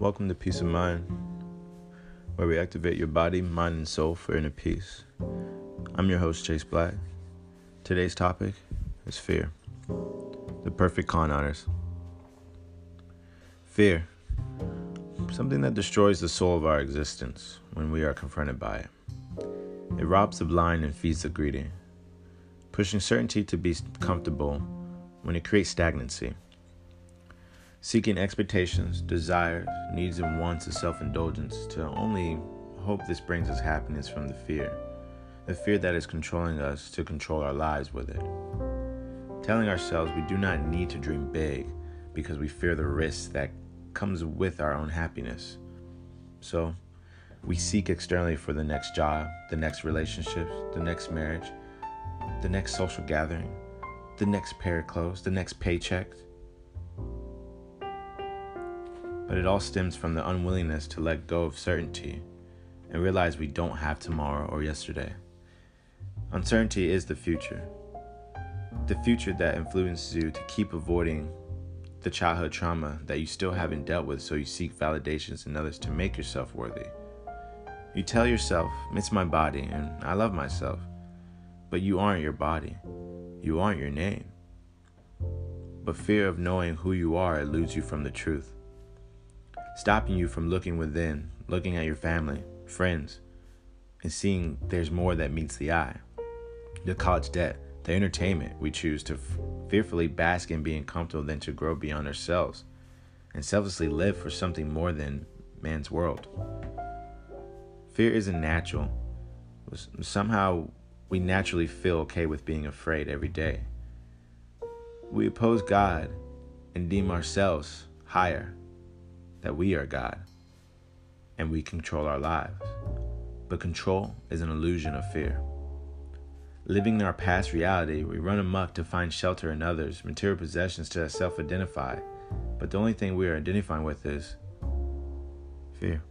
Welcome to Peace of Mind, where we activate your body, mind, and soul for inner peace. I'm your host, Chase Black. Today's topic is fear, the perfect con artist. Fear, something that destroys the soul of our existence when we are confronted by it. It robs the blind and feeds the greedy, pushing certainty to be comfortable when it creates stagnancy. Seeking expectations, desires, needs, and wants of self indulgence to only hope this brings us happiness from the fear. The fear that is controlling us to control our lives with it. Telling ourselves we do not need to dream big because we fear the risk that comes with our own happiness. So, we seek externally for the next job, the next relationship, the next marriage, the next social gathering, the next pair of clothes, the next paycheck. But it all stems from the unwillingness to let go of certainty and realize we don't have tomorrow or yesterday. Uncertainty is the future. The future that influences you to keep avoiding the childhood trauma that you still haven't dealt with, so you seek validations in others to make yourself worthy. You tell yourself, it's my body and I love myself. But you aren't your body. You aren't your name. But fear of knowing who you are eludes you from the truth, stopping you from looking within, looking at your family, friends, and seeing there's more that meets the eye. The college debt, the entertainment we choose to fearfully bask in being comfortable than to grow beyond ourselves and selflessly live for something more than man's world. Fear isn't natural. Somehow we naturally feel okay with being afraid every day. We oppose God and deem ourselves higher, that we are God, and we control our lives. But control is an illusion of fear. Living in our past reality, we run amok to find shelter in others, material possessions to self identify. But the only thing we are identifying with is fear.